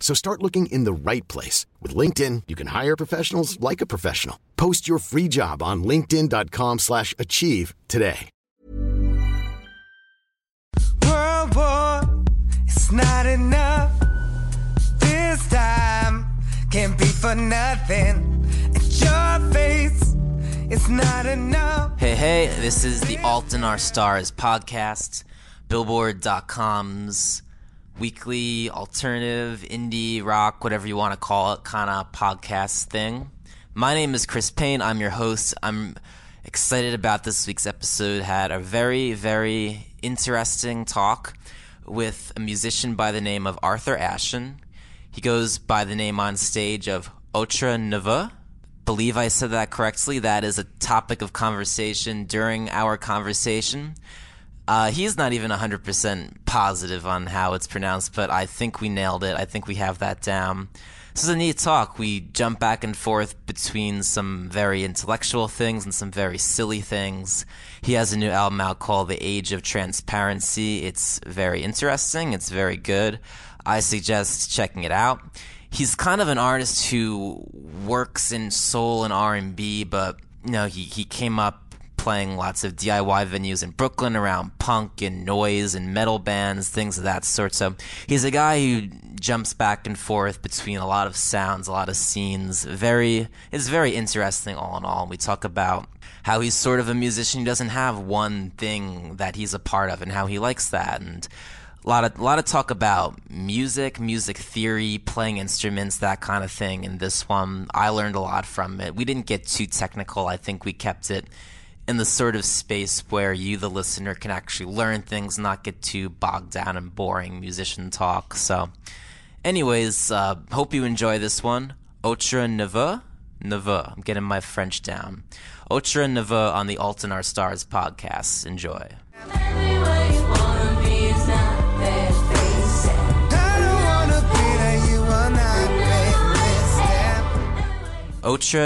So start looking in the right place. With LinkedIn, you can hire professionals like a professional. Post your free job on linkedin.com slash achieve today. World War, it's not enough. This time can't be for nothing. And your face, it's not enough. Hey, hey, this is the Alt and Our Stars podcast, Billboard.com's weekly alternative, indie, rock, whatever you want to call it, kind of podcast thing. My name is Chris Payne. I'm your host. I'm excited about this week's episode. Had a very, very interesting talk with a musician by the name of Arthur Ashin. He goes by the name on stage of Autre Ne Veut. Believe I said that correctly. That is a topic of conversation during our conversation. Uh, he's not even 100% positive on how it's pronounced, but I think we nailed it. I think we have that down. This is a neat talk. We jump back and forth between some very intellectual things and some very silly things. He has a new album out called The Age of Transparency. It's very interesting. It's very good. I suggest checking it out. He's kind of an artist who works in soul and R&B, but you know, he, he came up playing lots of DIY venues in Brooklyn around punk and noise and metal bands, things of that sort. So he's a guy who jumps back and forth between a lot of sounds, a lot of scenes. Very, it's very interesting all in all. We talk about how he's sort of a musician who doesn't have one thing that he's a part of and how he likes that and a lot of a lot of talk about music, music theory, playing instruments, that kind of thing. In this one, I learned a lot from it. We didn't get too technical. I think we kept it in the sort of space where you, the listener, can actually learn things, not get too bogged down in boring musician talk. So, anyways, uh, hope you enjoy this one. Otra Neveu, Neveu. I'm getting my French down. Otra Neveu on the Alt Our Stars podcast. Enjoy.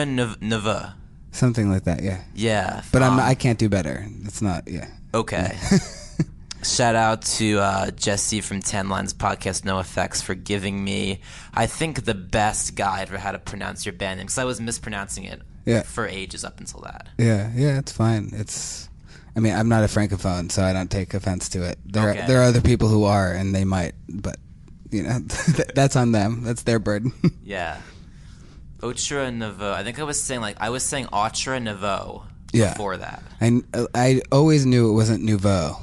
Nev- Neveu. Something like that, yeah. Yeah. But I'm um, not, I can't do better. It's not, yeah. Okay. Shout out to uh, Jesse from Ten Lines Podcast No Effects for giving me, I think, the best guide for how to pronounce your band name because I was mispronouncing it Yeah. for ages up until that. Yeah, yeah, it's fine. It's, I mean, I'm not a francophone, so I don't take offense to it. There, Okay. there are other people who are, and they might, but you know, that's on them. That's their burden. Yeah. Autre Nouveau. I think I was saying like I was saying Autre Nouveau Yeah. before that. I, I always knew it wasn't nouveau.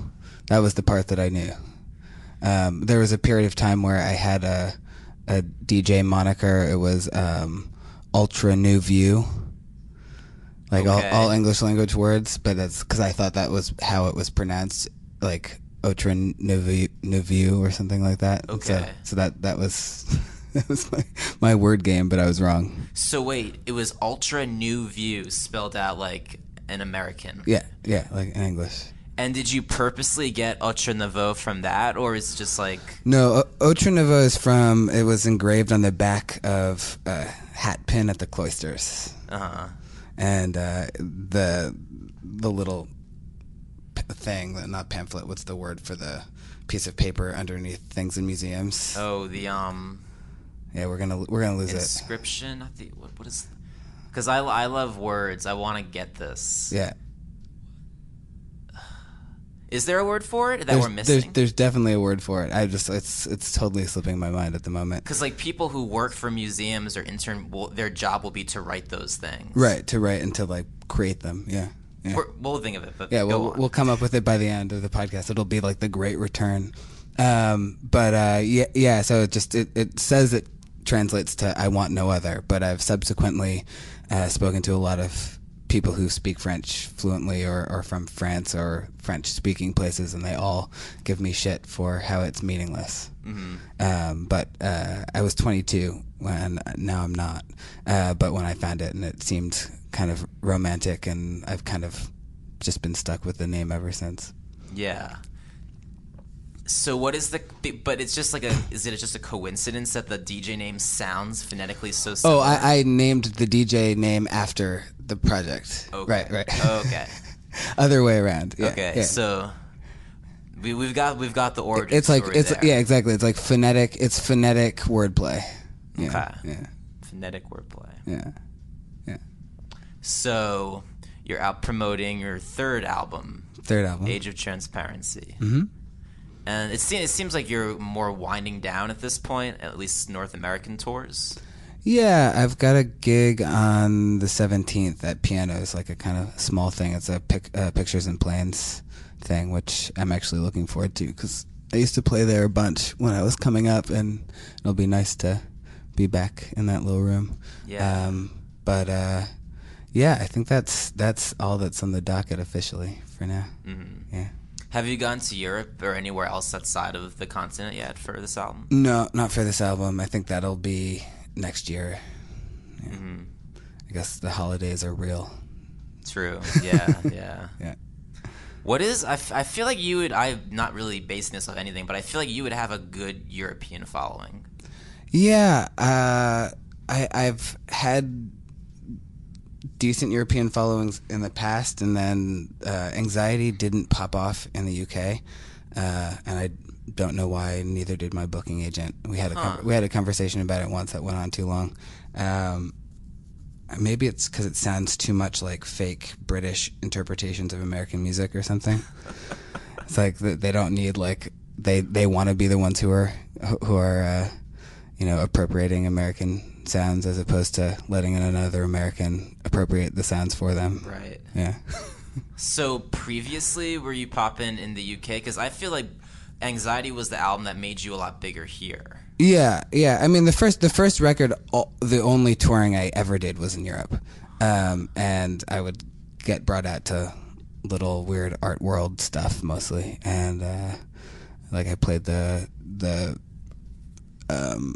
That was the part that I knew. Um, there was a period of time where I had a, a DJ moniker. It was um, Ultra New View, like Okay. all, all English language words. But that's because I thought that was how it was pronounced, like Ultra New View, New View or something like that. So, Okay. so that that was that was my, my word game, but I was wrong. So wait, it was Ultra New View spelled out like an American. Yeah, yeah, like in English. And did you purposely get Ultra Nouveau from that, or is it just like No, Autre Nouveau is from. It was engraved on the back of a hat pin at the cloisters, uh-huh. and uh, the the little thing, not pamphlet. What's the word for the piece of paper underneath things in museums? oh the um Yeah, we're gonna we're gonna lose it. inscription? Not the what, what is? Because I I love words. I want to get this. Yeah, Is there a word for it that there's, we're there's missing? there's definitely a word for it. I just it's it's totally slipping my mind at the moment. Because like people who work for museums or intern, will, their job will be to write those things. Right to write and to like create them. Yeah, Yeah. We're, we'll think of it, but Yeah, we'll on. we'll come up with it by the end of the podcast. It'll be like the great return. Um, but uh, yeah, yeah. So it just it, it says it translates to "I want no other." But I've subsequently uh, spoken to a lot of people who speak French fluently or, or from France or French speaking places, and they all give me shit for how it's meaningless. Um, but uh, I was 22 when now I'm not. Uh, but when I found it, and it seemed kind of romantic, and I've kind of just been stuck with the name ever since. Yeah. So what is the? But it's just like a. Is it just a coincidence that the DJ name sounds phonetically so? Oh, I, I named the DJ name after the project. Okay. Right, right. Okay. Other way around. Yeah, okay. yeah. So we we've got we've got the origin. it's like it's there. yeah, exactly. It's like phonetic. It's phonetic wordplay. Yeah, Okay. Yeah. phonetic wordplay. Yeah. Yeah. So you're out promoting your third album, Third album. Age of Transparency. Mm-hmm. And it seems, it seems like you're more winding down at this point, at least North American tours. Yeah, I've got a gig on the 17th at Pianos, like a kind of small thing. It's a pic, uh, pictures and plans thing, which I'm actually looking forward to because I used to play there a bunch when I was coming up, and it'll be nice to be back in that little room. Yeah. Um, but uh, yeah, I think that's that's all that's on the docket officially for now. Mm-hmm. Yeah. Have you gone to Europe or anywhere else outside of the continent yet for this album? No, not for this album. I think that'll be next year. Yeah. Mm-hmm. I guess the holidays are real. True. Yeah, yeah. Yeah. What is? I, f- I feel like you would. I'm not really basing this off anything, but I feel like you would have a good European following. Yeah, uh, I, I've had decent European followings in the past, and then uh, anxiety didn't pop off in the UK, uh, and I don't know why. Neither did my booking agent. We had a con- we had a conversation about it once that went on too long. Um, maybe it's because it sounds too much like fake British interpretations of American music or something. it's like they don't need like they they want to be the ones who are who are uh, you know appropriating American sounds as opposed to letting another American appropriate the sounds for them. Right. Yeah. So previously, were you popping in the UK? Because I feel like Anxiety was the album that made you a lot bigger here. Yeah, yeah. I mean, the first the first record, the only touring I ever did was in Europe, um, and I would get brought out to little weird art world stuff mostly, and uh, like I played the the um,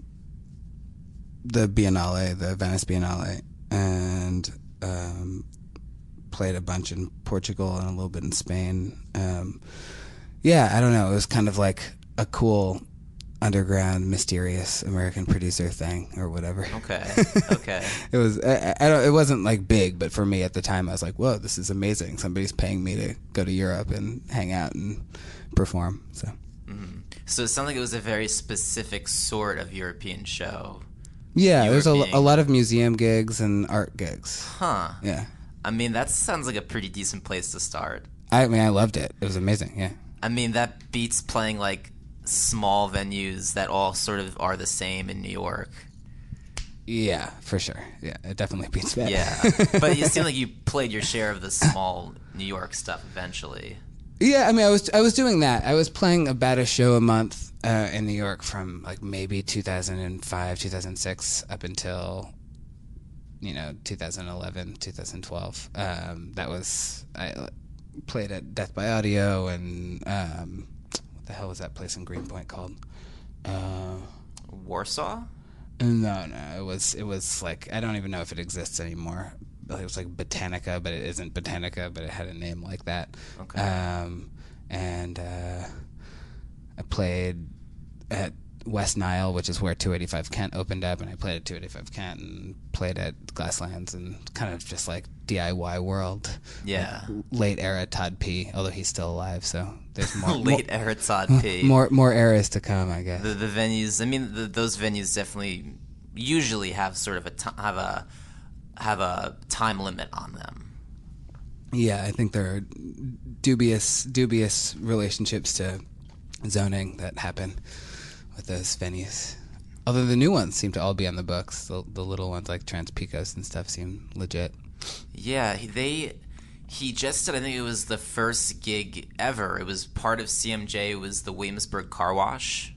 the Biennale, the Venice Biennale, and um, played a bunch in Portugal and a little bit in Spain. Um, yeah, I don't know. It was kind of like a cool underground, mysterious American producer thing or whatever. Okay. Okay. It was. I, I don't. It wasn't like big, but for me at the time, I was like, "Whoa, this is amazing! Somebody's paying me to go to Europe and hang out and perform." So so it sounded like it was a very specific sort of European show. Yeah, there's a, a lot of museum gigs and art gigs. Huh. Yeah, I mean, that sounds like a pretty decent place to start. I mean, I loved it. It was amazing. Yeah. I mean, that beats playing like small venues that all sort of are the same in New York. Yeah, for sure. Yeah, it definitely beats that. Yeah. but it seemed like you played your share of the small New York stuff eventually. Yeah, I mean, I was I was doing that. I was playing about a show a month uh, in New York from like maybe 2005, 2006 up until you know 2011, 2012. Um, that was I uh, played at Death by Audio and um, what the hell was that place in Greenpoint called? Uh, Warsaw? no, no, it was it was like I don't even know if it exists anymore. It was like Botanica, but it isn't Botanica, but it had a name like that. Okay. Um, and uh, I played at West Nile, which is where 285 Kent opened up, and I played at 285 Kent and played at Glasslands and kind of just like DIY world. Yeah. Late era Todd P, although he's still alive, so there's more Late era Todd P. more more eras to come, I guess. the the venues. I mean, the, those venues definitely usually have sort of a have a have a time limit on them. Yeah, I think there are dubious dubious relationships to zoning that happen with those venues. Although the new ones seem to all be on the books, the, the little ones like Trans-Pecos and stuff seem legit. Yeah, he- they He just did. I think it was the first gig ever. It was part of CMJ. It was the Williamsburg Car Wash.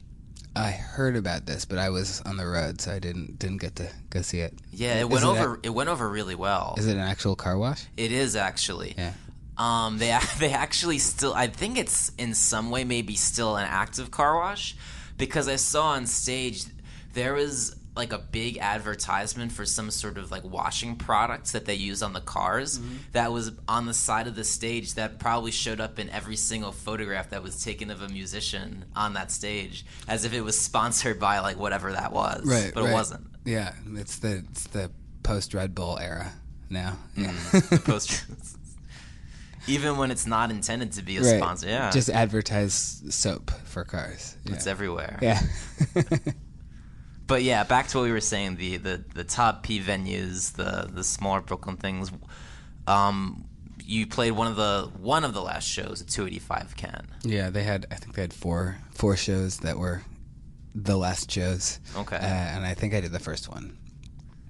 I heard about this, but I was on the road, so I didn't didn't get to go see it. Yeah, it Is went it over. a- it went over really well. Is it an actual car wash? It is actually. Yeah. Um, they they actually still. I think it's in some way maybe still an active car wash, because I saw on stage there was like a big advertisement for some sort of like washing products that they use on the cars mm-hmm. that was on the side of the stage that probably showed up in every single photograph that was taken of a musician on that stage as if it was sponsored by like whatever that was right but it wasn't Yeah, it's the it's the post Red Bull era now. Mm-hmm. Yeah. the poster even when it's not intended to be a Right. sponsor yeah Just advertise soap for cars. Yeah. It's everywhere. yeah. But yeah, back to what we were saying the the, the Todd P venues, the the smaller Brooklyn things. Um, you played one of the one of the last shows at 285 Kent. yeah, they had I think they had four four shows that were the last shows. Okay. Uh, and I think I did the first one.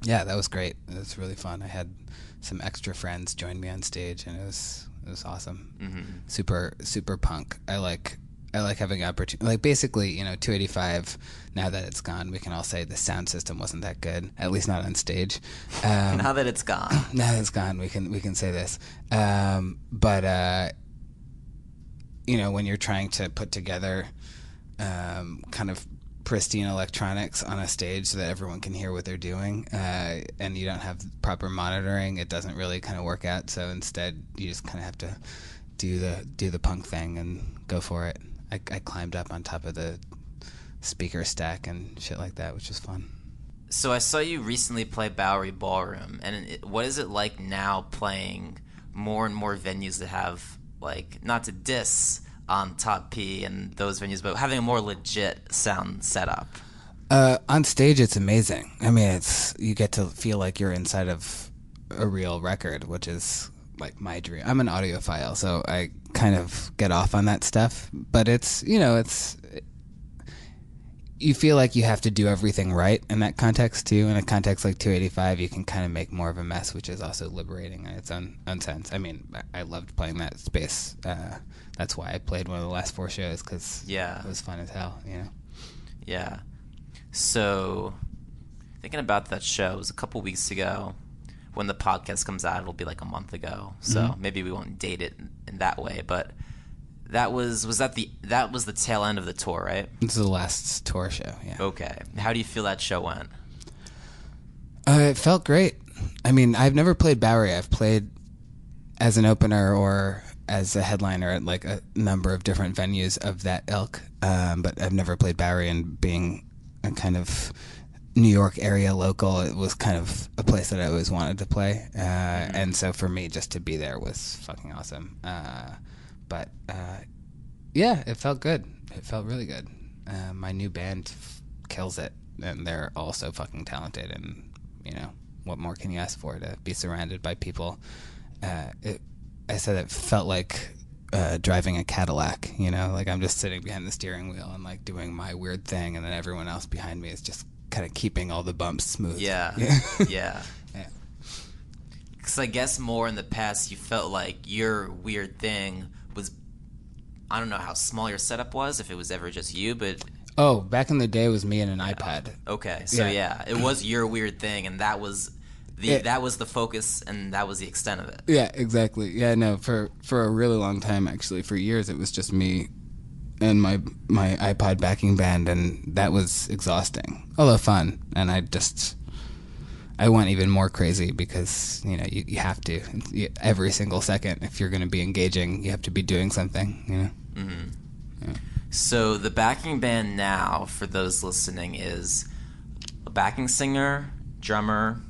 Yeah, that was great. It was really fun. I had some extra friends join me on stage, and it was it was awesome. Mm-hmm. Super super punk. I like I like having opportunity. Like basically, you know, 285. Now that it's gone, we can all say the sound system wasn't that good. At least not on stage. Um, Now that it's gone, now that it's gone, we can we can say this. Um, but uh, you know, when you're trying to put together um, kind of pristine electronics on a stage so that everyone can hear what they're doing, uh, and you don't have proper monitoring, it doesn't really kind of work out. So instead, you just kind of have to do the do the punk thing and go for it. I, I climbed up on top of the speaker stack and shit like that, which was fun. so I saw you recently play Bowery Ballroom, and it, what is it like now playing more and more venues that have like not to diss on Todd P and those venues, but having a more legit sound setup. Uh, on stage, it's amazing. I mean, it's you get to feel like you're inside of a real record, which is like my dream. I'm an audiophile, so I kind of get off on that stuff. But it's you know, it's you feel like you have to do everything right in that context too. In a context like 285, you can kind of make more of a mess, which is also liberating in its own, own sense. I mean, I- loved playing that space. Uh, that's why I played one of the last four shows because Yeah. it was fun as hell. You know. Yeah. So, thinking about that show, it was a couple weeks ago. When the podcast comes out, it'll be like a month ago. So Mm-hmm. maybe we won't date it in, that way. But that was was that the that was the tail end of the tour, right? This is the last tour show. Yeah. Okay. How do you feel that show went? Uh, it felt great. I mean, I've never played Bowery. I've played as an opener or as a headliner at like a number of different venues of that ilk, um, but I've never played Bowery. And being a kind of New York area local, it was kind of a place that I always wanted to play. Uh, And so for me, just to be there was fucking awesome. Uh, but uh, yeah, it felt good. It felt really good. Uh, my new band f- kills it, and they're all so fucking talented. And you know, what more can you ask for to be surrounded by people? Uh, it, I said it felt like uh, driving a Cadillac. You know, like I'm just sitting behind the steering wheel and like doing my weird thing, and then everyone else behind me is just kind of keeping all the bumps smooth. Yeah. Yeah. yeah. Yeah. Because I guess more in the past, you felt like your weird thing was. I don't know how small your setup was, if it was ever just you, but Oh, back in the day, it was me and an iPad. Okay, so Yeah. yeah. it was your weird thing, and that was the Yeah. that was the focus, and that was the extent of it. Yeah, exactly. Yeah, no, for for a really long time, actually, for years, it was just me and my my iPod backing band, and that was exhausting, although fun. And I just I went even more crazy because you know you, you have to You- every single second if you're going to be engaging, you have to be doing something. You know. Mm-hmm. So the backing band now, for those listening, is a backing singer, drummer,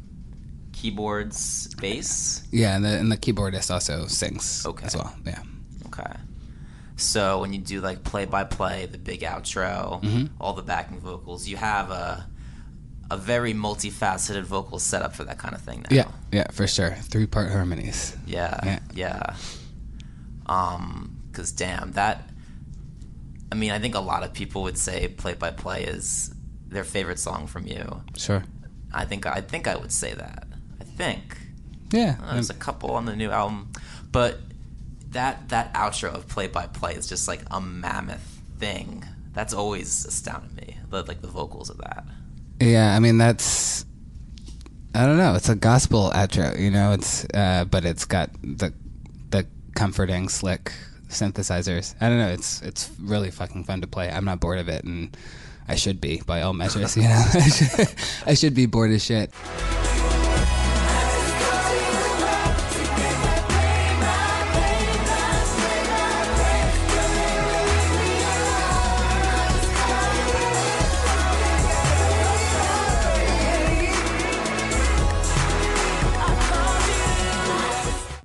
keyboards, bass. Yeah, and the and the keyboardist also sings Okay. as well. Yeah. Okay. So when you do like play by play, the big outro, Mm-hmm. all the backing vocals, you have a a very multifaceted vocal setup for that kind of thing now. Yeah, yeah, for sure. Three part harmonies. Yeah, Yeah. yeah. Um, cause damn that. I mean, I think a lot of people would say "Play by Play" is their favorite song from you. Sure. I think I think I would say that. I think Yeah. Uh, there's a couple on the new album, But that that outro of play by play is just like a mammoth thing. That's always astounded me. The, like the vocals of that. Yeah, I mean that's I don't know. It's a gospel outro, you know. It's uh, but it's got the the comforting, slick synthesizers. I don't know. It's it's really fucking fun to play. I'm not bored of it, and I should be by all measures. You know, I should, I should be bored as shit.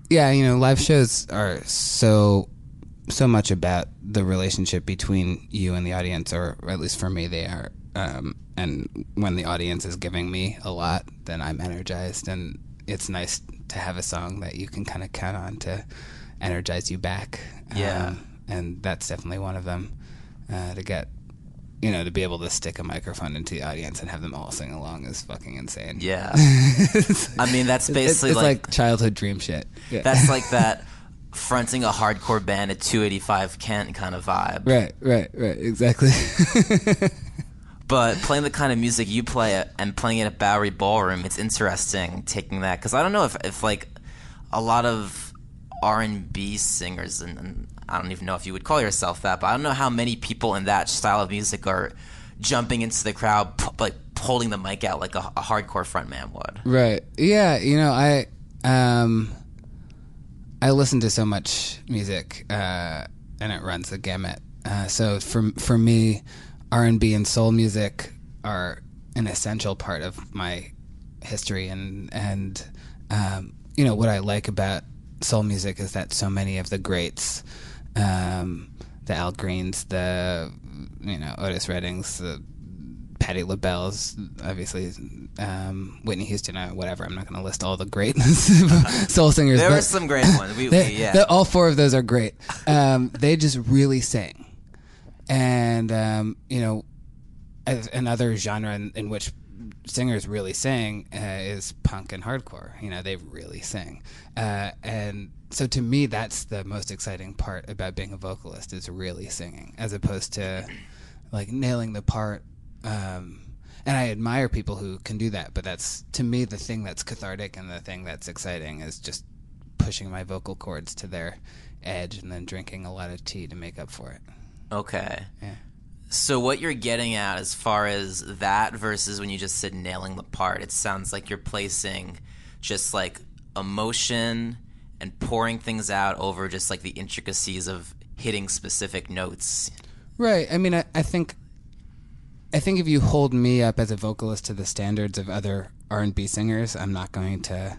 Yeah, you know, live shows are so so much about the relationship between you and the audience, or at least for me, they are. Um, and when the audience is giving me a lot, then I'm energized, and it's nice to have a song that you can kind of count on to energize you back. Yeah. Um, and that's definitely one of them. Uh, to get, you know, to be able to stick a microphone into the audience and have them all sing along is fucking insane. Yeah. I mean, that's basically it's, like, like, childhood dream shit. Yeah. that's like that fronting a hardcore band at 285 Kent kind of vibe. Right, right, right. Exactly. But playing the kind of music you play and playing it at Bowery Ballroom, it's interesting taking that because I don't know if, if like a lot of R and B singers and, and I don't even know if you would call yourself that, but I don't know how many people in that style of music are jumping into the crowd, p- like holding the mic out like a, a hardcore frontman would. right. Yeah. You know, I um, I listen to so much music, uh, and it runs the gamut. Uh, so for for me, R and B and soul music are an essential part of my history, and and um, you know what I like about soul music is that so many of the greats, um, the Al Greens, the you know Otis Reddings, the Patti LaBelle's, obviously um, Whitney Houston, uh, whatever. I'm not going to list all the great soul singers. There but were some great ones. We, they- yeah. all four of those are great. Um, they just really sing, and um, you know, as- another genre in, in which singers really sing uh, is punk and hardcore. You know, they really sing, uh, and so to me, that's the most exciting part about being a vocalist is really singing, as opposed to like nailing the part. Um, and I admire people who can do that, but that's to me the thing that's cathartic and the thing that's exciting is just pushing my vocal cords to their edge and then drinking a lot of tea to make up for it. Okay. Yeah. So what you're getting at as far as that versus when you just said nailing the part, it sounds like you're placing just like emotion and pouring things out over just like the intricacies of hitting specific notes. Right. I mean, I, I think, I think if you hold me up as a vocalist to the standards of other R and B singers, I'm not going to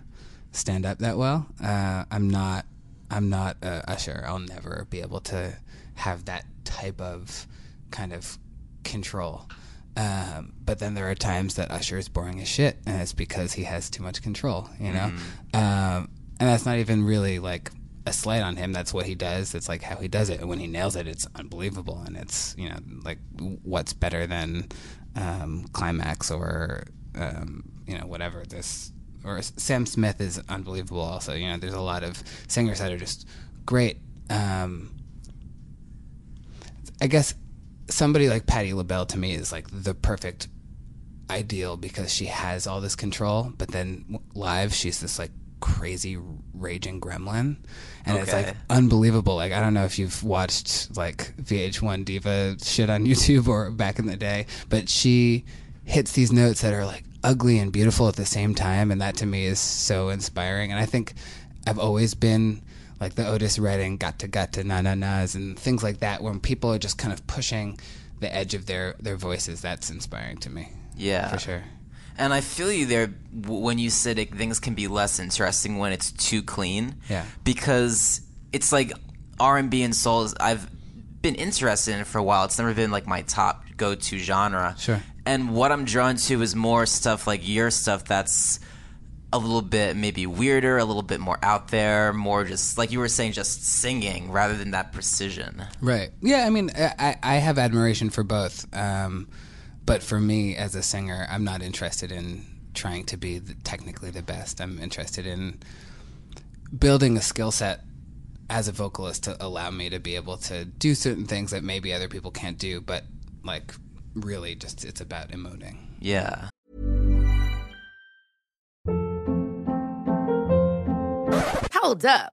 stand up that well. Uh, I'm not. I'm not uh, Usher. I'll never be able to have that type of kind of control. Um, but then there are times that Usher is boring as shit, and it's because he has too much control, you know. Um, and that's not even really like a slight on him. That's what he does. It's like how he does it, and when he nails it, it's unbelievable. And it's you know like what's better than um, climax or um, you know whatever this or Sam Smith is unbelievable. Also, you know, there's a lot of singers that are just great. Um, I guess somebody like Patti LaBelle to me is like the perfect ideal because she has all this control, but then live she's this like crazy raging gremlin, and it's like unbelievable. Like I don't know if you've watched like VH1 diva shit on YouTube or back in the day, but she hits these notes that are like ugly and beautiful at the same time, and that to me is so inspiring. And I think I've always been like the Otis Redding "Got to Got to Na Na Na's" and things like that, when people are just kind of pushing the edge of their their voices. That's inspiring to me. Yeah. for sure. And I feel you there when you said it, things can be less interesting when it's too clean. Yeah. Because it's like R and B and soul. Is, I've been interested in it for a while. It's never been like my top go to genre. Sure. And what I'm drawn to is more stuff like your stuff that's a little bit maybe weirder, a little bit more out there, more just like you were saying, just singing rather than that precision. Right. Yeah. I mean, I, I have admiration for both. Um, but for me as a singer, I'm not interested in trying to be the, technically the best. I'm interested in building a skill set as a vocalist to allow me to be able to do certain things that maybe other people can't do, but like really just it's about emoting. Yeah. Hold up.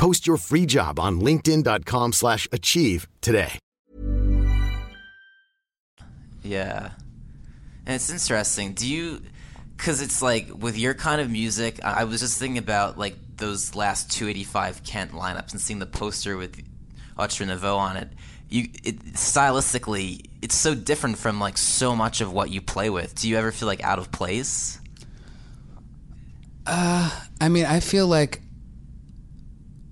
Post your free job on linkedin.com/achieve slash achieve today. Yeah. And it's interesting. Do you, because it's like with your kind of music, I I was just thinking about like those last 285 Kent lineups and seeing the poster with Ultra Nouveau on it. You, it, stylistically, it's so different from like so much of what you play with. Do you ever feel like out of place? Uh, I mean, I feel like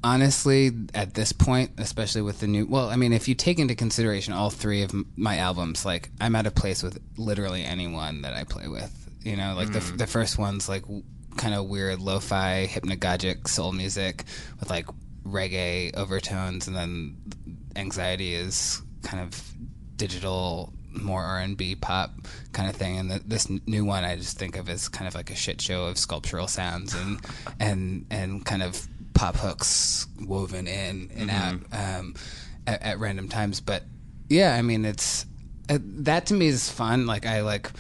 honestly at this point, especially with the new well, I mean, if you take into consideration all three of my albums, like I'm at a place with literally anyone that I play with. You know, like the mm. the first one's like kind of weird lo-fi hypnagogic soul music with like reggae overtones and then anxiety is kind of digital more r&b pop kind of thing and the, this new one i just think of as kind of like a shit show of sculptural sounds and and and kind of pop hooks woven in and out um, at, at random times. But yeah i mean it's uh, that to me is fun. Like i like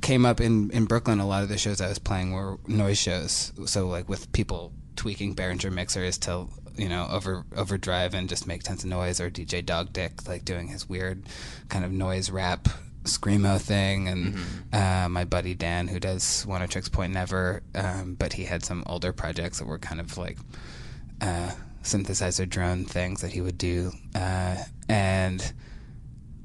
came up in in Brooklyn. A lot of the shows I was playing were noise shows, so like with people tweaking Behringer mixers to you know over overdrive and just make tons of noise, or DJ Dog Dick like doing his weird kind of noise rap screamo thing, and uh, my buddy Dan who does Oneohtrix Point Never, um, but he had some older projects that were kind of like uh, synthesizer drone things that he would do, uh, and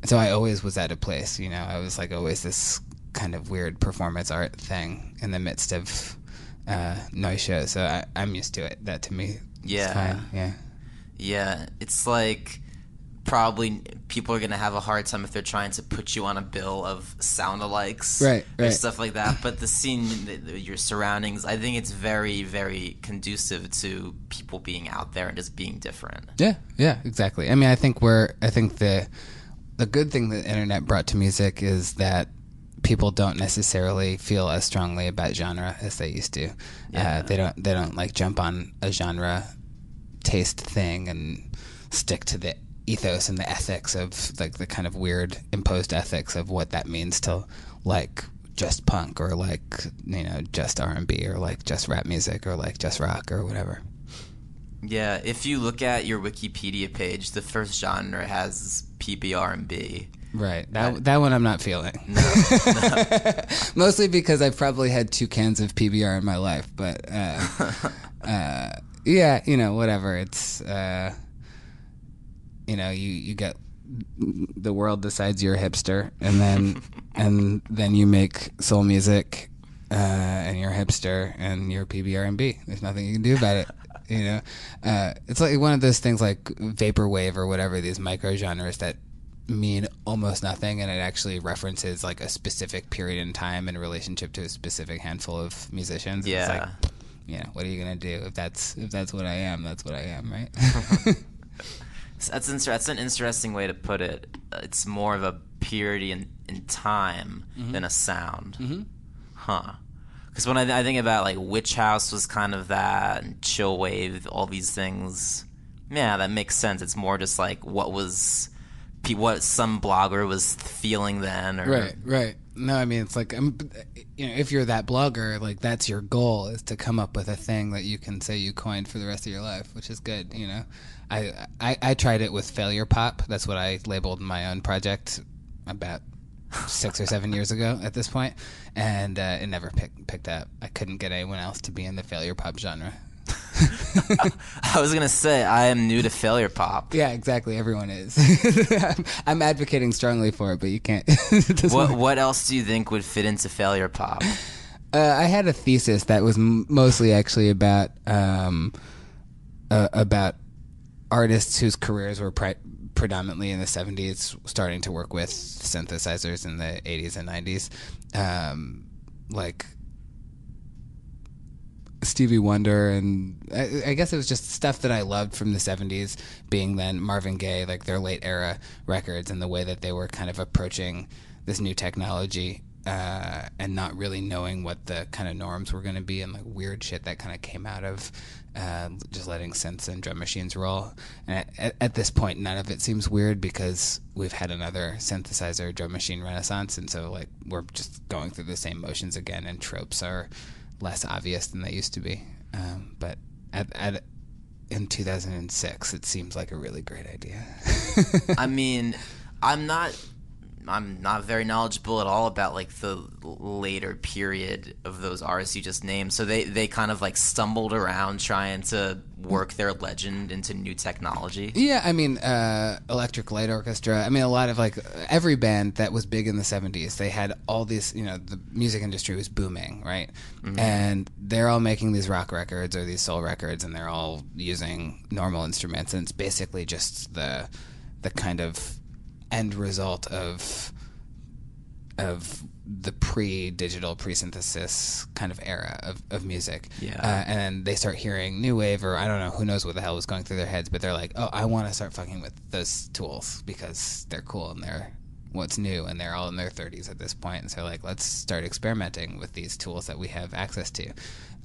so I always was at a place, you know, I was like always this kind of weird performance art thing in the midst of uh, noise shows. So I, I'm used to it. That to me, is Yeah. fine. yeah, Yeah, it's like probably people are gonna have a hard time if they're trying to put you on a bill of sound alikes, Right, or stuff like that. But the scene, the- the- your surroundings, I think it's very, very conducive to people being out there and just being different. yeah, yeah, exactly. I mean, I think we're, I think the the good thing that the internet brought to music is that people don't necessarily feel as strongly about genre as they used to. Uh, they don't, they don't like jump on a genre taste thing and stick to the ethos and the ethics of like the kind of weird imposed ethics of what that means to like just punk or like you know just R&B or like just rap music or like just rock or whatever. Yeah, if you look at your Wikipedia page, the first genre has PBR&B. Right. That that one I'm not feeling. Mostly because I've probably had two cans of PBR in my life, but uh, uh, yeah, you know, whatever. It's uh, you know, you you get the world decides you're a hipster, and then and then you make soul music, uh, and you're a hipster, and you're PBR and B. There's nothing you can do about it. You know, uh, it's like one of those things like vaporwave or whatever. These micro genres that mean almost nothing, and it actually references like a specific period in time in relationship to a specific handful of musicians. It's Yeah. like, you know, what are you gonna do if that's if that's what I am? That's what I am, right? That's inter- that's an interesting way to put it. Uh, It's more of a purity in, in time than a sound. Mm-hmm. Huh. Because when I, I think about like Witch House was kind of that, and Chill Wave, all these things. Yeah, that makes sense. It's more just like what was, pe- what some blogger was feeling then, or Right, right. No, I mean it's like um, you know, if you're that blogger, like that's your goal is to come up with a thing that you can say you coined for the rest of your life, which is good. You know, I I, I tried it with failure pop. That's what I labeled my own project about six or seven years ago at this point, and uh, it never picked picked up. I couldn't get anyone else to be in the failure pop genre. I was gonna say I am new to failure pop. Yeah, exactly. Everyone is. I'm, I'm advocating strongly for it, but you can't. What work. what else do you think would fit into failure pop? Uh, I had a thesis that was m- mostly actually about um, uh, about artists whose careers were pri- predominantly in the 70s, starting to work with synthesizers in the 80s and 90s, um, like Stevie Wonder, and I, I guess it was just stuff that I loved from the 70s, being then Marvin Gaye, like their late era records, and the way that they were kind of approaching this new technology. Uh, and not really knowing what the kind of norms were going to be, and like weird shit that kind of came out of uh, just letting synths and drum machines roll. And at, at, this point, none of it seems weird because we've had another synthesizer drum machine renaissance, and so like we're just going through the same motions again, and tropes are less obvious than they used to be. Um, but at, at in 2006, it seems like a really great idea. I mean, I'm not I'm not very knowledgeable at all about like the later period of those artists you just named. So they they kind of like stumbled around trying to work their legend into new technology. Yeah, I mean, uh, Electric Light Orchestra. I mean, a lot of like every band that was big in the '70s, they had all these. You know, the music industry was booming, right? And they're all making these rock records or these soul records, and they're all using normal instruments, and it's basically just the the kind of end result of of the pre-digital pre-synthesis kind of era of, of music. Yeah. uh, and then they start hearing new wave or i don't know who knows what the hell was going through their heads but they're like oh i want to start fucking with those tools because they're cool and they're what's new and they're all in their 30s at this point. And so like let's start experimenting with these tools that we have access to.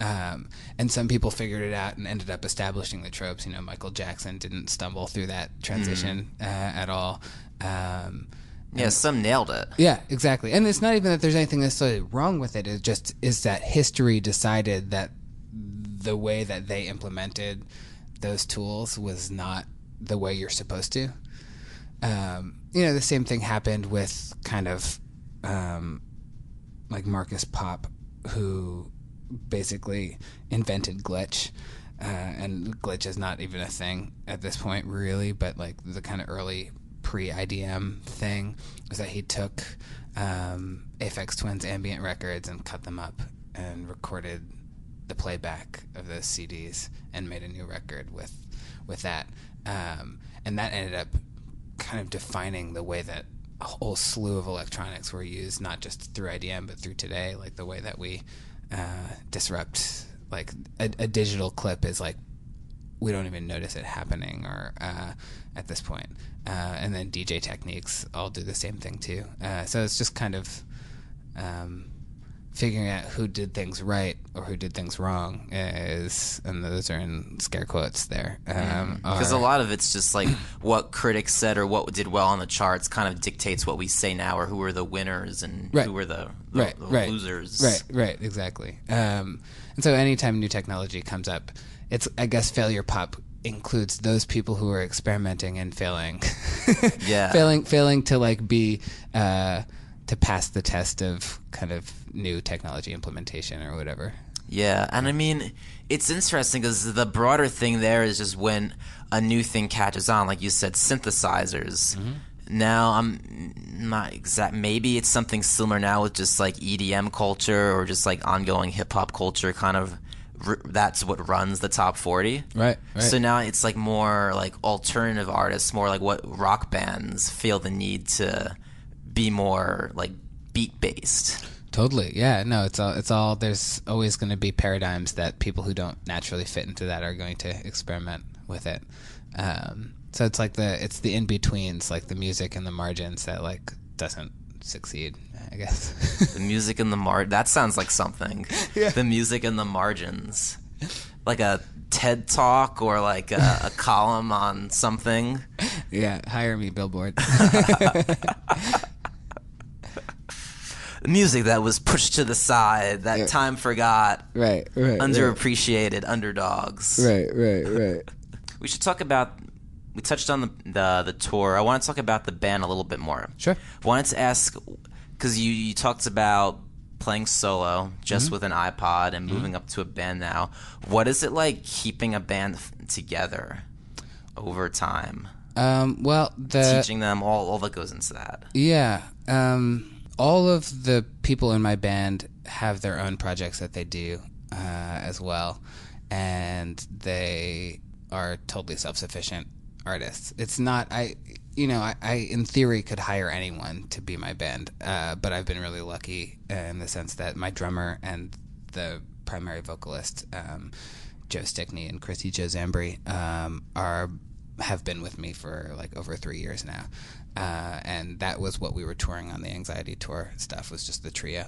Um, and some people figured it out and ended up establishing the tropes. You know michael jackson didn't stumble through that transition uh, at all um, Yeah, some nailed it. yeah, exactly. And it's not even that there's anything necessarily wrong with it. It just is that history decided that the way that they implemented those tools was not the way you're supposed to. Um, you know, the same thing happened with kind of um, like Markus Popp, who basically invented glitch. Uh, and glitch is not even a thing at this point, really, but like the kind of early pre IDM thing was that he took um, Aphex Twin's ambient records and cut them up and recorded the playback of those CDs and made a new record with with that. Um, and that ended up kind of defining the way that a whole slew of electronics were used, not just through IDM but through today, like the way that we uh, disrupt. Like a, a digital clip is like we don't even notice it happening or uh, at this point. Uh, and then DJ techniques all do the same thing too. Uh, so it's just kind of um, figuring out who did things right or who did things wrong is, and those are in scare quotes there. Um, Because a lot of it's just like what critics said or what did well on the charts kind of dictates what we say now or who are the winners and Right. who are the, the, right, the right, losers. Right, right, exactly. Um, and so anytime new technology comes up, it's I guess failure pop includes those people who are experimenting and failing. Yeah. failing, failing to like be uh, to pass the test of kind of new technology implementation or whatever. Yeah, and I mean, it's interesting because the broader thing there is just when a new thing catches on, like you said, synthesizers. Now I'm not exact. Maybe it's something similar now with just like EDM culture or just like ongoing hip hop culture. Kind of, that's what runs the top forty. Right, right. So now it's like more like alternative artists, more like what rock bands feel the need to be more like beat based. Totally. Yeah. No, it's all. It's all. There's always going to be paradigms that people who don't naturally fit into that are going to experiment with it. Um, so it's like the it's the in betweens, like the music and the margins that like doesn't succeed. I guess. The music in the mar that sounds like something. Yeah. The music in the margins. Like a TED talk or like a, a column on something. yeah. Hire me, Billboard. The music that was pushed to the side, that time forgot, right. Right. underappreciated underdogs. Right. Right. Right. We should talk about we touched on the, the the tour. I want to talk about the band a little bit more. Sure. wanted to ask because you you talked about playing solo just Mm-hmm. with an iPod and moving up to a band now. What is it like keeping a band f- together over time? Um, well, the Teaching them all all that goes into that. Yeah. Um, all of the people in my band have their own projects that they do uh, as well, and they are totally self-sufficient artists. It's not I, you know, I, I in theory could hire anyone to be my band, uh, but I've been really lucky in the sense that my drummer and the primary vocalist, um, Joe Stickney and Chrissy Joe Zambri, um, are have been with me for like over three years now, uh, and that was what we were touring on the Anxiety tour stuff was just the trio.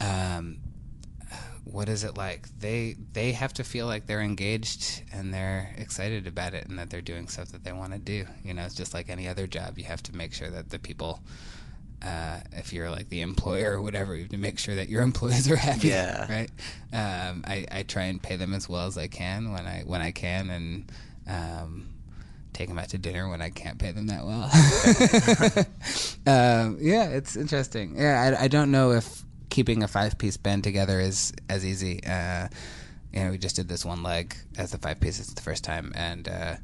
Um, what is it like? They they have to feel like they're engaged and they're excited about it and that they're doing stuff that they want to do. You know, it's just like any other job. You have to make sure that the people, uh, if you're like the employer or whatever, you have to make sure that your employees are happy. Yeah. Right. Um, I, I try and pay them as well as I can when I when I can and. Um, take them out to dinner when I can't pay them that well. um, yeah, it's interesting. Yeah, I, I don't know if keeping a five piece band together is as easy. Uh, you know, we just did this one leg as a five piece. It's the first time, and uh,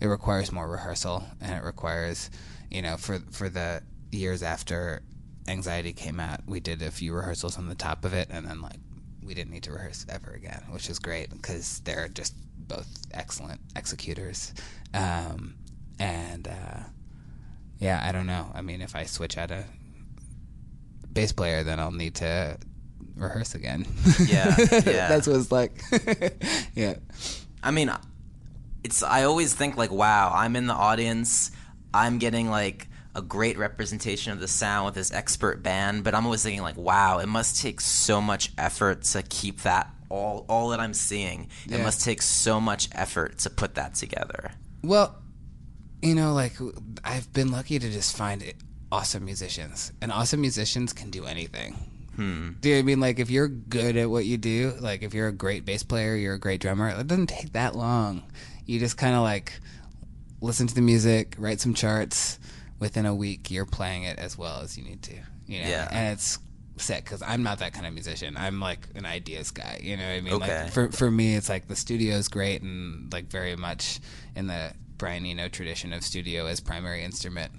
it requires more rehearsal, and it requires, you know, for for the years after Anxiety came out, we did a few rehearsals on the top of it, and then like we didn't need to rehearse ever again, which is great because they're just both excellent executors. Um, and uh, yeah, I don't know. I mean, if I switch out a bass player, then I'll need to rehearse again. Yeah, yeah. That's what it's like. yeah. I mean, it's I always think like, wow, I'm in the audience, I'm getting like a great representation of the sound with this expert band, but I'm always thinking like, wow, it must take so much effort to keep that all all that I'm seeing. It must take so much effort to put that together. Well, you know, like I've been lucky to just find awesome musicians, and awesome musicians can do anything. Hmm. Do you know what I mean like if you're good at what you do, like if you're a great bass player, you're a great drummer, it doesn't take that long. You just kind of like listen to the music, write some charts. Within a week, you're playing it as well as you need to. You know? Yeah. and it's sick because I'm not that kind of musician. I'm like an ideas guy. You know what I mean? Okay. Like for for me, it's like the studio is great and like very much in the Brian Eno tradition of studio as primary instrument.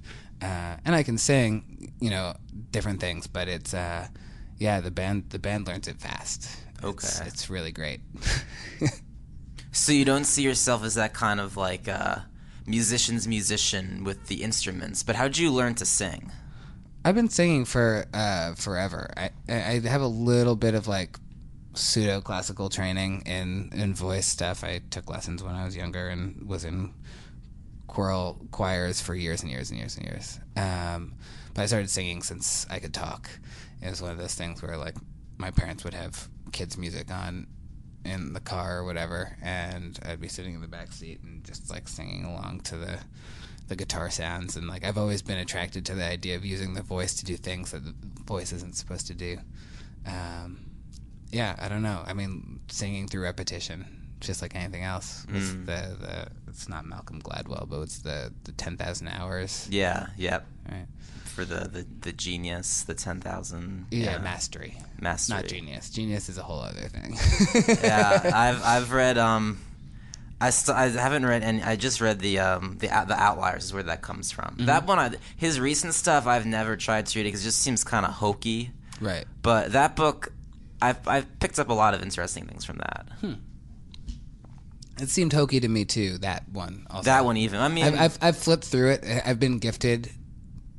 Uh, and I can sing, you know, different things, but it's uh, yeah, the band the band learns it fast. Okay. it's really great. So you don't see yourself as that kind of like uh, musician's musician with the instruments, but how'd you learn to sing? I've been singing for uh, forever. I I have a little bit of like pseudo classical training in in voice stuff. I took lessons when I was younger and was in choral choirs for years and years and years and years. Um, but I started singing since I could talk. It was one of those things where like my parents would have kids music on in the car or whatever, and I'd be sitting in the back seat and just like singing along to the the guitar sounds. And like I've always been attracted to the idea of using the voice to do things that the voice isn't supposed to do. Um, yeah, I don't know. I mean, singing through repetition, just like anything else. was Mm. the the it's not Malcolm Gladwell, but it's the the ten thousand hours. Yeah, yep. Right. For the, the, the genius, the 10,000. Yeah, mastery. Mastery. Not genius. Genius is a whole other thing. yeah, I've I've read um, I st- I haven't read any. I just read the um the the Outliers is where that comes from. Mm-hmm. That one, I, his recent stuff, I've never tried to read it because it just seems kind of hokey. Right. But that book, I've I've picked up a lot of interesting things from that. It seemed hokey to me too. That one. Also. That one even. I mean, I've, I've I've flipped through it. I- I've been gifted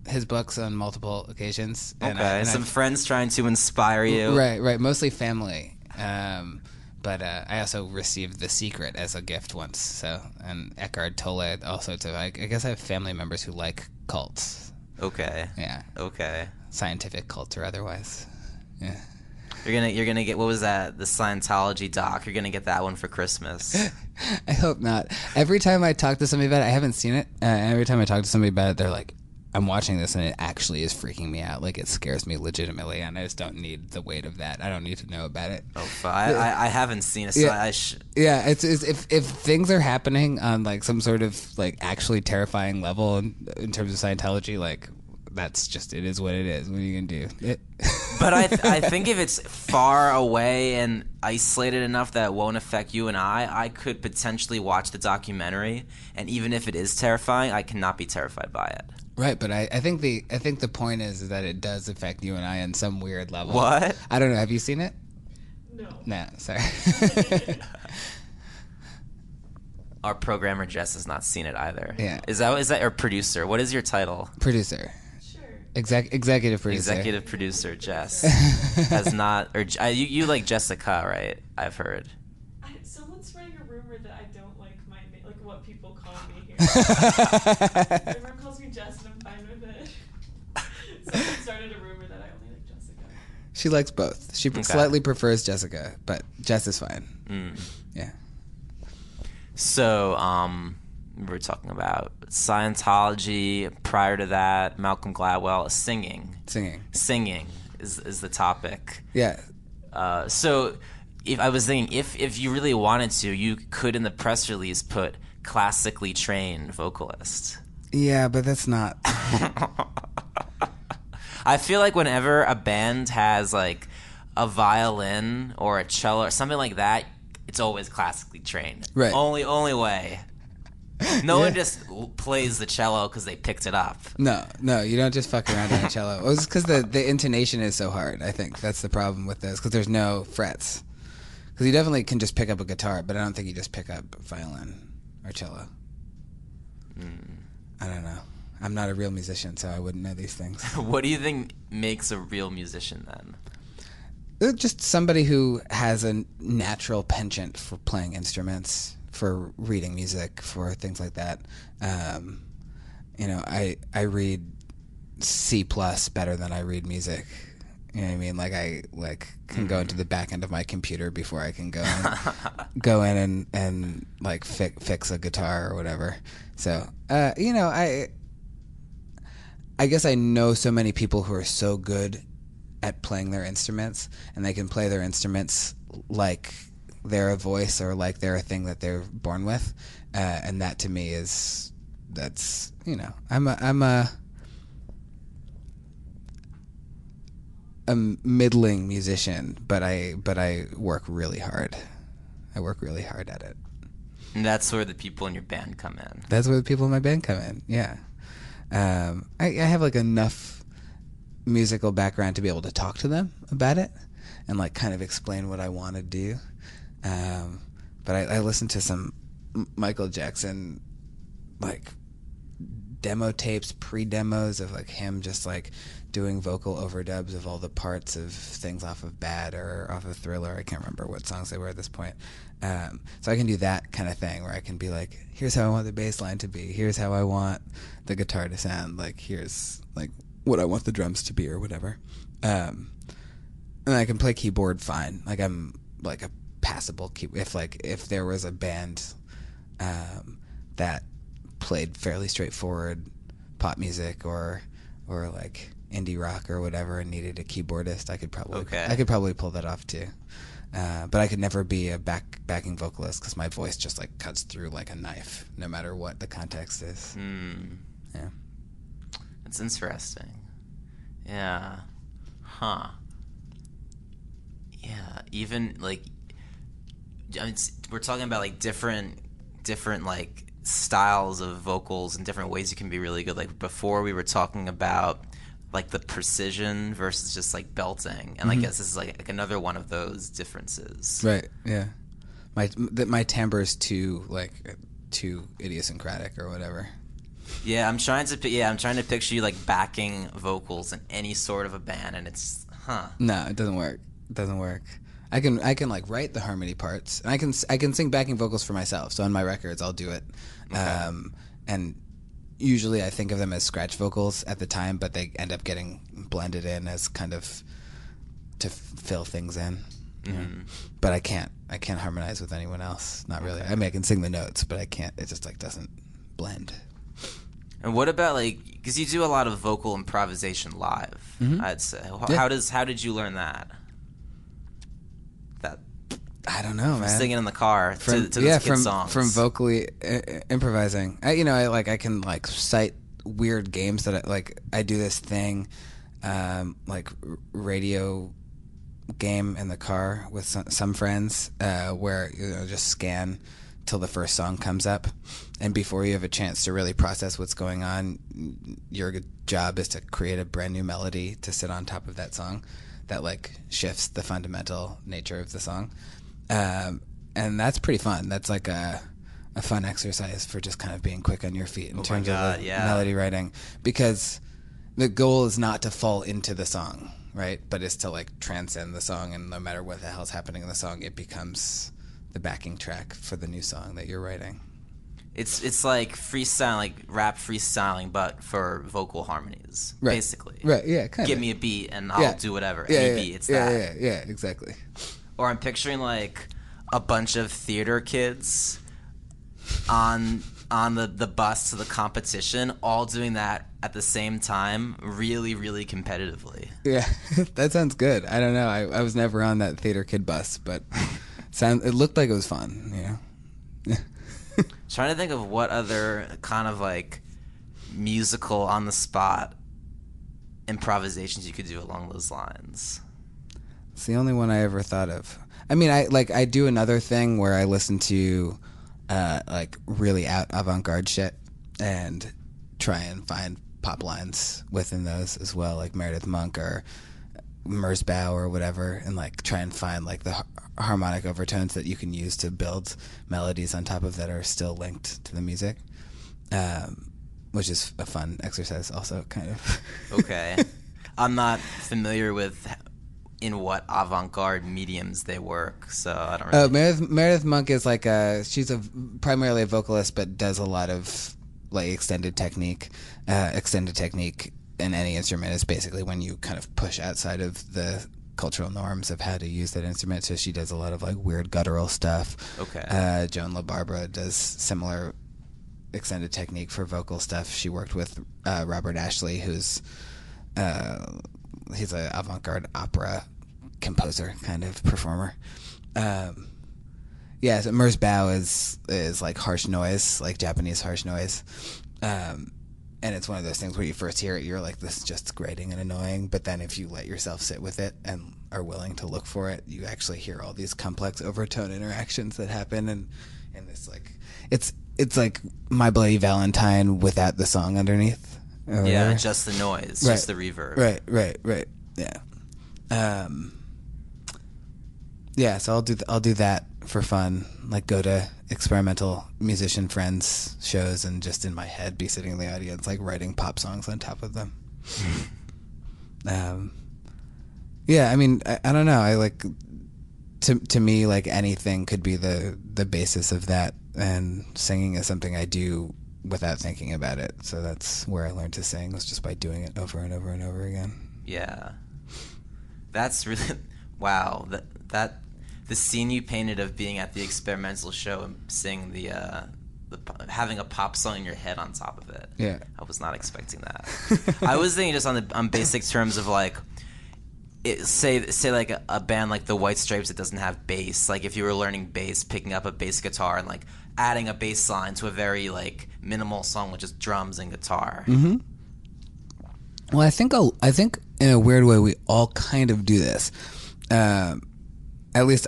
his books on multiple occasions. and I- okay, and some I've- friends trying to inspire you. Right, right. Mostly family. Um, but uh, I also received The Secret as a gift once. So and Eckhart Tolle also. To I, I guess I have family members who like cults. Okay. Yeah, Okay. scientific cults or otherwise. Yeah. You're gonna you're gonna get what was that? The Scientology doc. You're gonna get that one for Christmas. I hope not. Every time I talk to somebody about it, I haven't seen it. Uh, every time I talk to somebody about it, they're like, "I'm watching this, and it actually is freaking me out. Like it scares me legitimately, and I just don't need the weight of that. I don't need to know about it." oh. I, I I haven't seen it. So Yeah. I sh- Yeah, it's, it's if if things are happening on like some sort of like actually terrifying level in, in terms of Scientology, like that's just it is what it is. What are you gonna do? It, But I, th- I think if it's far away and isolated enough that it won't affect you and I, I could potentially watch the documentary, and even if it is terrifying, I cannot be terrified by it. right, but I, I think the I think the point is that it does affect you and I on some weird level. What? I don't know. Have you seen it? No. No, sorry. Our programmer Jess has not seen it either. Yeah. Is that is that or producer? What is your title? Producer, Sure. Exec, executive producer. Executive producer Jess has not or uh, you you like Jessica right? I've heard. I, someone's spreading a rumor that I don't like my na- like what people call me here. Everyone calls me Jess, and I'm fine with it. Someone started a rumor that I only like Jessica. She likes both. She Okay. slightly prefers Jessica, but Jess is fine. Mm. Yeah. So, um, we were talking about Scientology. Prior to that, Malcolm Gladwell singing. Singing. Singing is is the topic. Yeah. Uh, so, if I was thinking, if if you really wanted to, you could in the press release put classically trained vocalist. Yeah, but that's not. I feel like whenever a band has like a violin or a cello or something like that, it's always classically trained. Right. Only only way. No one just plays the cello because they picked it up. No, no, you don't just fuck around on a cello. Well, it's because the, the intonation is so hard. I think that's the problem with this because there's no frets. Because you definitely can just pick up a guitar, but I don't think you just pick up violin or cello. I don't know. I'm not a real musician, so I wouldn't know these things. what do you think makes a real musician then? Uh, just somebody who has a natural penchant for playing instruments, for reading music, for things like that. Um, you know, I I read C plus better than I read music. You know what I mean? Like I like can go into the back end of my computer before I can go in, go in and and like fi- fix a guitar or whatever. So uh, you know, I I guess I know so many people who are so good at playing their instruments and they can play their instruments like they're a voice or like they're a thing that they're born with uh, and that to me is that's you know i'm a i'm a a middling musician but i but i work really hard i work really hard at it And that's where the people in your band come in. that's where the people in my band come in. Yeah, um, I, I have like enough musical background to be able to talk to them about it and like kind of explain what I want to do. Um, but I, I listened to some Michael Jackson like demo tapes, pre demos of like him just like doing vocal overdubs of all the parts of things off of Bad or off of Thriller. I can't remember what songs they were at this point. Um, so I can do that kind of thing where I can be like, here's how I want the bass line to be. Here's how I want the guitar to sound. Like here's like what I want the drums to be or whatever. Um, and I can play keyboard fine. Like I'm like a passable key. If like if there was a band um, that played fairly straightforward pop music or or like indie rock or whatever and needed a keyboardist, I could probably Okay. I could probably pull that off too. Uh, but I could never be a back backing vocalist because my voice just like cuts through like a knife, no matter what the context is. Hmm. Yeah. That's interesting. Yeah. Huh. Yeah. Even like, I mean, we're talking about like different, different like styles of vocals and different ways you can be really good. Like before, we were talking about like the precision versus just like belting, and I Mhm. guess this is like, like another one of those differences. Right. Yeah. My that my timbre is too like too idiosyncratic or whatever. Yeah, I'm trying to. Yeah, I'm trying to picture you like backing vocals in any sort of a band, and it's huh. No, it doesn't work. It doesn't work. I can I can like write the harmony parts, and I can I can sing backing vocals for myself. So on my records, I'll do it. Um, and usually I think of them as scratch vocals at the time, but they end up getting blended in as kind of to f- fill things in. Mhm. But I can't I can't harmonize with anyone else. Not really. I mean, I can sing the notes, but I can't. It just like doesn't blend. And what about like because you do a lot of vocal improvisation live? Mhm. I'd say. How, Yeah. how does how did you learn? That I don't know, man. singing in the car from to, to yeah from songs. from vocally uh, uh, improvising. I, you know, I like I can like cite weird games that I, like I do this thing um, like radio game in the car with some, some friends uh, where you know just scan till the first song comes up and before you have a chance to really process what's going on your job is to create a brand new melody to sit on top of that song that like shifts the fundamental nature of the song um, and that's pretty fun that's like a a fun exercise for just kind of being quick on your feet in Oh terms God, of yeah. melody writing because the goal is not to fall into the song, right? But it's to like transcend the song, and no matter what the hell's happening in the song, it becomes the backing track for the new song that you're writing. It's it's like freestyle, like rap freestyling, but for vocal harmonies, Right. basically. Right, yeah. Give me a beat and I'll Yeah. do whatever. Yeah, Any yeah, beat, it's yeah, that. yeah, yeah, exactly. Or I'm picturing like a bunch of theater kids on on the, the bus to the competition, all doing that at the same time, really, really competitively. Yeah, that sounds good. I don't know. I, I was never on that theater kid bus, but sound it looked like it was fun. You know. Trying to think of what other kind of like musical on the spot improvisations you could do along those lines. It's the only one I ever thought of. I mean, I like I do another thing where I listen to uh, like really out avant-garde shit and try and find pop lines within those as well, like Meredith Monk or Merzbow or whatever, and like try and find like the har- harmonic overtones that you can use to build melodies on top of that are still linked to the music, um, which is a fun exercise, also kind of. Okay. I'm not familiar with in what avant-garde mediums they work, so I don't really Uh, Meredith, Meredith Monk is like a she's a primarily a vocalist, but does a lot of like extended technique. Uh, extended technique in any instrument is basically when you kind of push outside of the cultural norms of how to use that instrument. So she does a lot of like weird guttural stuff. Okay. Uh, Joan La Barbara does similar extended technique for vocal stuff. She worked with uh, Robert Ashley, who's uh, he's an avant-garde opera composer kind of performer. Um, yeah, so Merzbow is is like harsh noise, like Japanese harsh noise. Um, and it's one of those things where you first hear it, you're like, this is just grating and annoying. But then if you let yourself sit with it and are willing to look for it, you actually hear all these complex overtone interactions that happen. And, and it's like, it's, it's like My Bloody Valentine without the song underneath. Or Yeah, whatever. just the noise, Right. just the reverb. Right, right, right. Yeah. Um, yeah, so I'll do th- I'll do that for fun. Like go to experimental musician friends shows and just in my head be sitting in the audience like writing pop songs on top of them. um, yeah, I mean, I, I don't know. I like to to me like anything could be the the basis of that, and singing is something I do without thinking about it. So that's where I learned to sing was just by doing it over and over and over again. Yeah. That's really wow. That that the scene you painted of being at the experimental show and seeing the uh the, having a pop song in your head on top of it. Yeah. I was not expecting that. I was thinking just on the on basic terms of like it, say say like a, a band like the White Stripes that doesn't have bass. Like if you were learning bass, picking up a bass guitar and like adding a bass line to a very like minimal song with just drums and guitar. Mm-hmm. Well, I think I'll, I think in a weird way we all kind of do this. Um, at least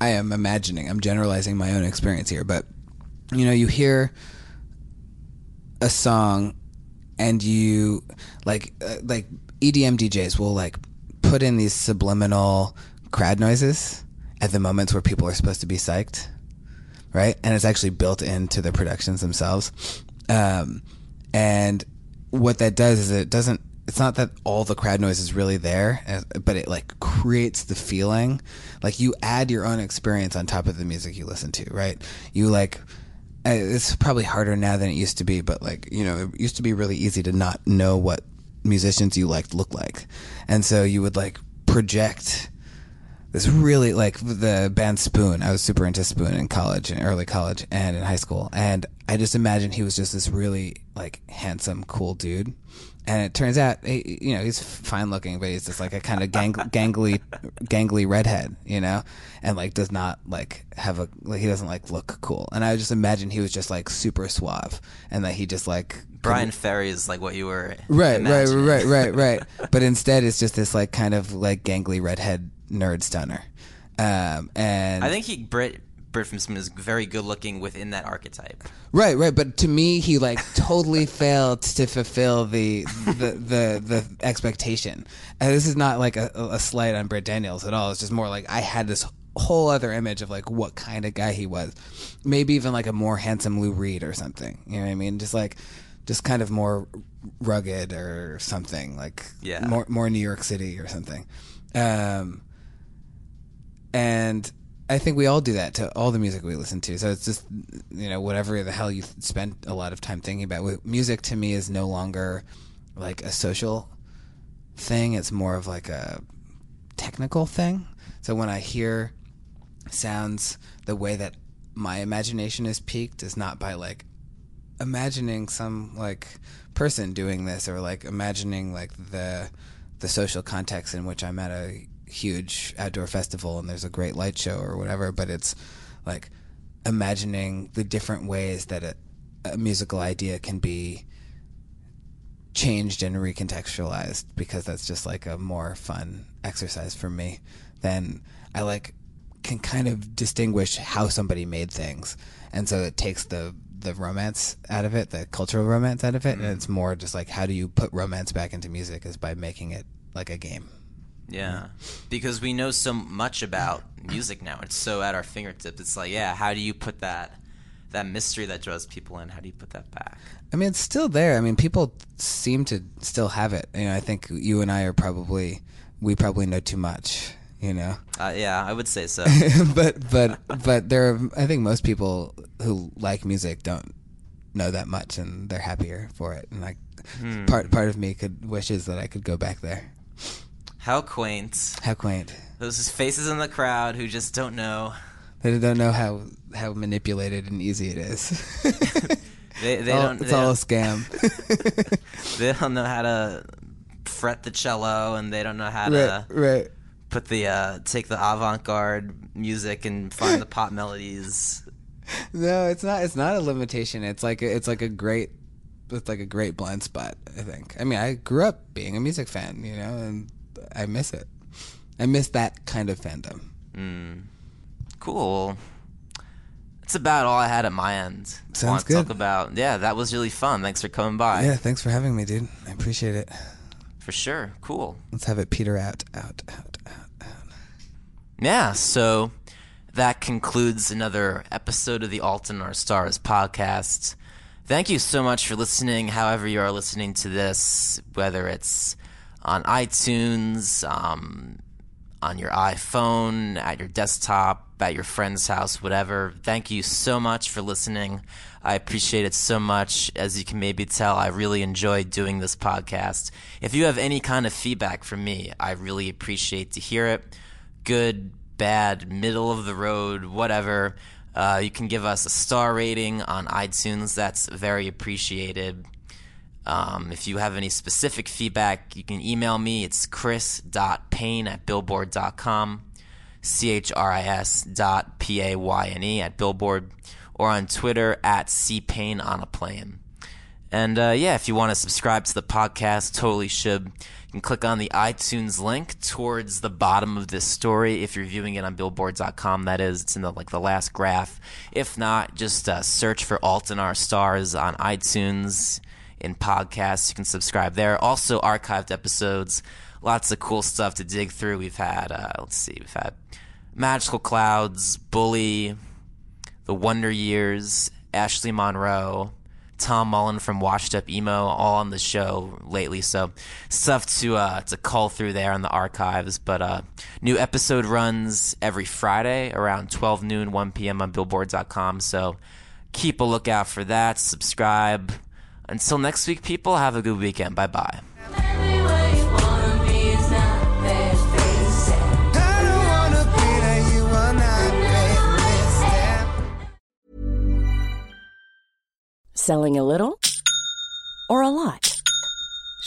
I am imagining. I'm generalizing my own experience here, but you know, you hear a song and you like uh, like EDM DJs will like put in these subliminal crowd noises at the moments where people are supposed to be psyched, right? And it's actually built into the productions themselves. Um, and what that does is it doesn't. It's not that all the crowd noise is really there, but it like creates the feeling. Like you add your own experience on top of the music you listen to, right? You like uh, it's probably harder now than it used to be, but like you know, it used to be really easy to not know what musicians you liked look like, and so you would like project this really like the band Spoon. I was super into Spoon in college, in early college, and in high school, and I just imagined he was just this really like handsome, cool dude. And it turns out, he, you know, he's fine looking, but he's just like a kind of gang, gangly, gangly redhead, you know, and like does not like have a like he doesn't like look cool. And I just imagine he was just like super suave, and that he just like Bryan Ferry is like what you were Right, right, right, right, right. but instead, it's just this like kind of like gangly redhead nerd stunner. Um, and I think he Britt Britt from Smith is very good looking within that archetype. Right, right, but to me, he like totally failed to fulfill the the the, the expectation. And this is not like a, a slight on Britt Daniels at all. It's just more like I had this whole other image of like what kind of guy he was. Maybe even like a more handsome Lou Reed or something. You know what I mean? Just like just kind of more rugged or something like Yeah. more more New York City or something. Um, and I think we all do that to all the music we listen to. So it's just you know whatever the hell you spent a lot of time thinking about. Music to me is no longer like a social thing. It's more of like a technical thing. So when I hear sounds, the way that my imagination is peaked is not by like imagining some like person doing this or like imagining like the the social context in which I'm at a huge outdoor festival and there's a great light show or whatever but it's like imagining the different ways that a, a musical idea can be changed and recontextualized because that's just like a more fun exercise for me than I like can kind of distinguish how somebody made things. And so it takes the the romance out of it the cultural romance out of it and mm-hmm. it's more just like how do you put romance back into music is by making it like a game Yeah, because we know so much about music now. It's so at our fingertips. It's like, yeah, how do you put that that mystery that draws people in? How do you put that back? I mean, it's still there. I mean, people seem to still have it. You know, I think you and I are probably we probably know too much. You know, Uh, yeah, I would say so. but but but there are. I think most people who like music don't know that much, and they're happier for it. And like Hmm. part part of me could wishes that I could go back there. How quaint. How quaint. Those faces in the crowd who just don't know. They don't know how how manipulated and easy it is. They, they All- don't. it's they all a don't- scam. they don't know how to fret the cello, and they don't know how right, to right. put the uh, take the avant-garde music and find the pop melodies. No, it's not. It's not a limitation. It's like a, it's like a great, it's like a great blind spot. I think. I mean, I grew up being a music fan, you know, and I miss it. I miss that kind of fandom. Hmm. Cool. That's about all I had at my end. Sounds Want to good. Talk about yeah, that was really fun. Thanks for coming by. Yeah, thanks for having me, dude. I appreciate it. For sure. Cool. Let's have it peter out, out, out, out, out. Yeah, so that concludes another episode of the Alton Our Stars podcast. Thank you so much for listening, however you are listening to this, whether it's on iTunes, um, on your iPhone, at your desktop, at your friend's house, whatever. Thank you so much for listening. I appreciate it so much. As you can maybe tell, I really enjoy doing this podcast. If you have any kind of feedback from me, I really appreciate to hear it. Good, bad, middle of the road, whatever. Uh, you can give us a star rating on iTunes. That's very appreciated. Um, if you have any specific feedback, you can email me. It's chris.payne at billboard.com, C H R I S dot P A Y N E at billboard, or on Twitter at cpayne on a plane. And uh, yeah, if you want to subscribe to the podcast, totally should. You can click on the iTunes link towards the bottom of this story. If you're viewing it on Billboard.com, that is, it's in the like the last graph. If not, just uh, search for Alton Stars on iTunes in podcasts. You can subscribe there. Also, archived episodes. Lots of cool stuff to dig through. We've had, uh, let's see, we've had Magical Cloudz, Bully, The Wonder Years, Ashley Monroe, Tom Mullen from Washed Up Emo, all on the show lately. So stuff to uh, to call through there in the archives. But uh, new episode runs every Friday around 12 noon, 1 p.m. on Billboard.com. So keep a lookout for that. Subscribe. Until next week, people, have a good weekend. Bye bye. Selling a little or a lot?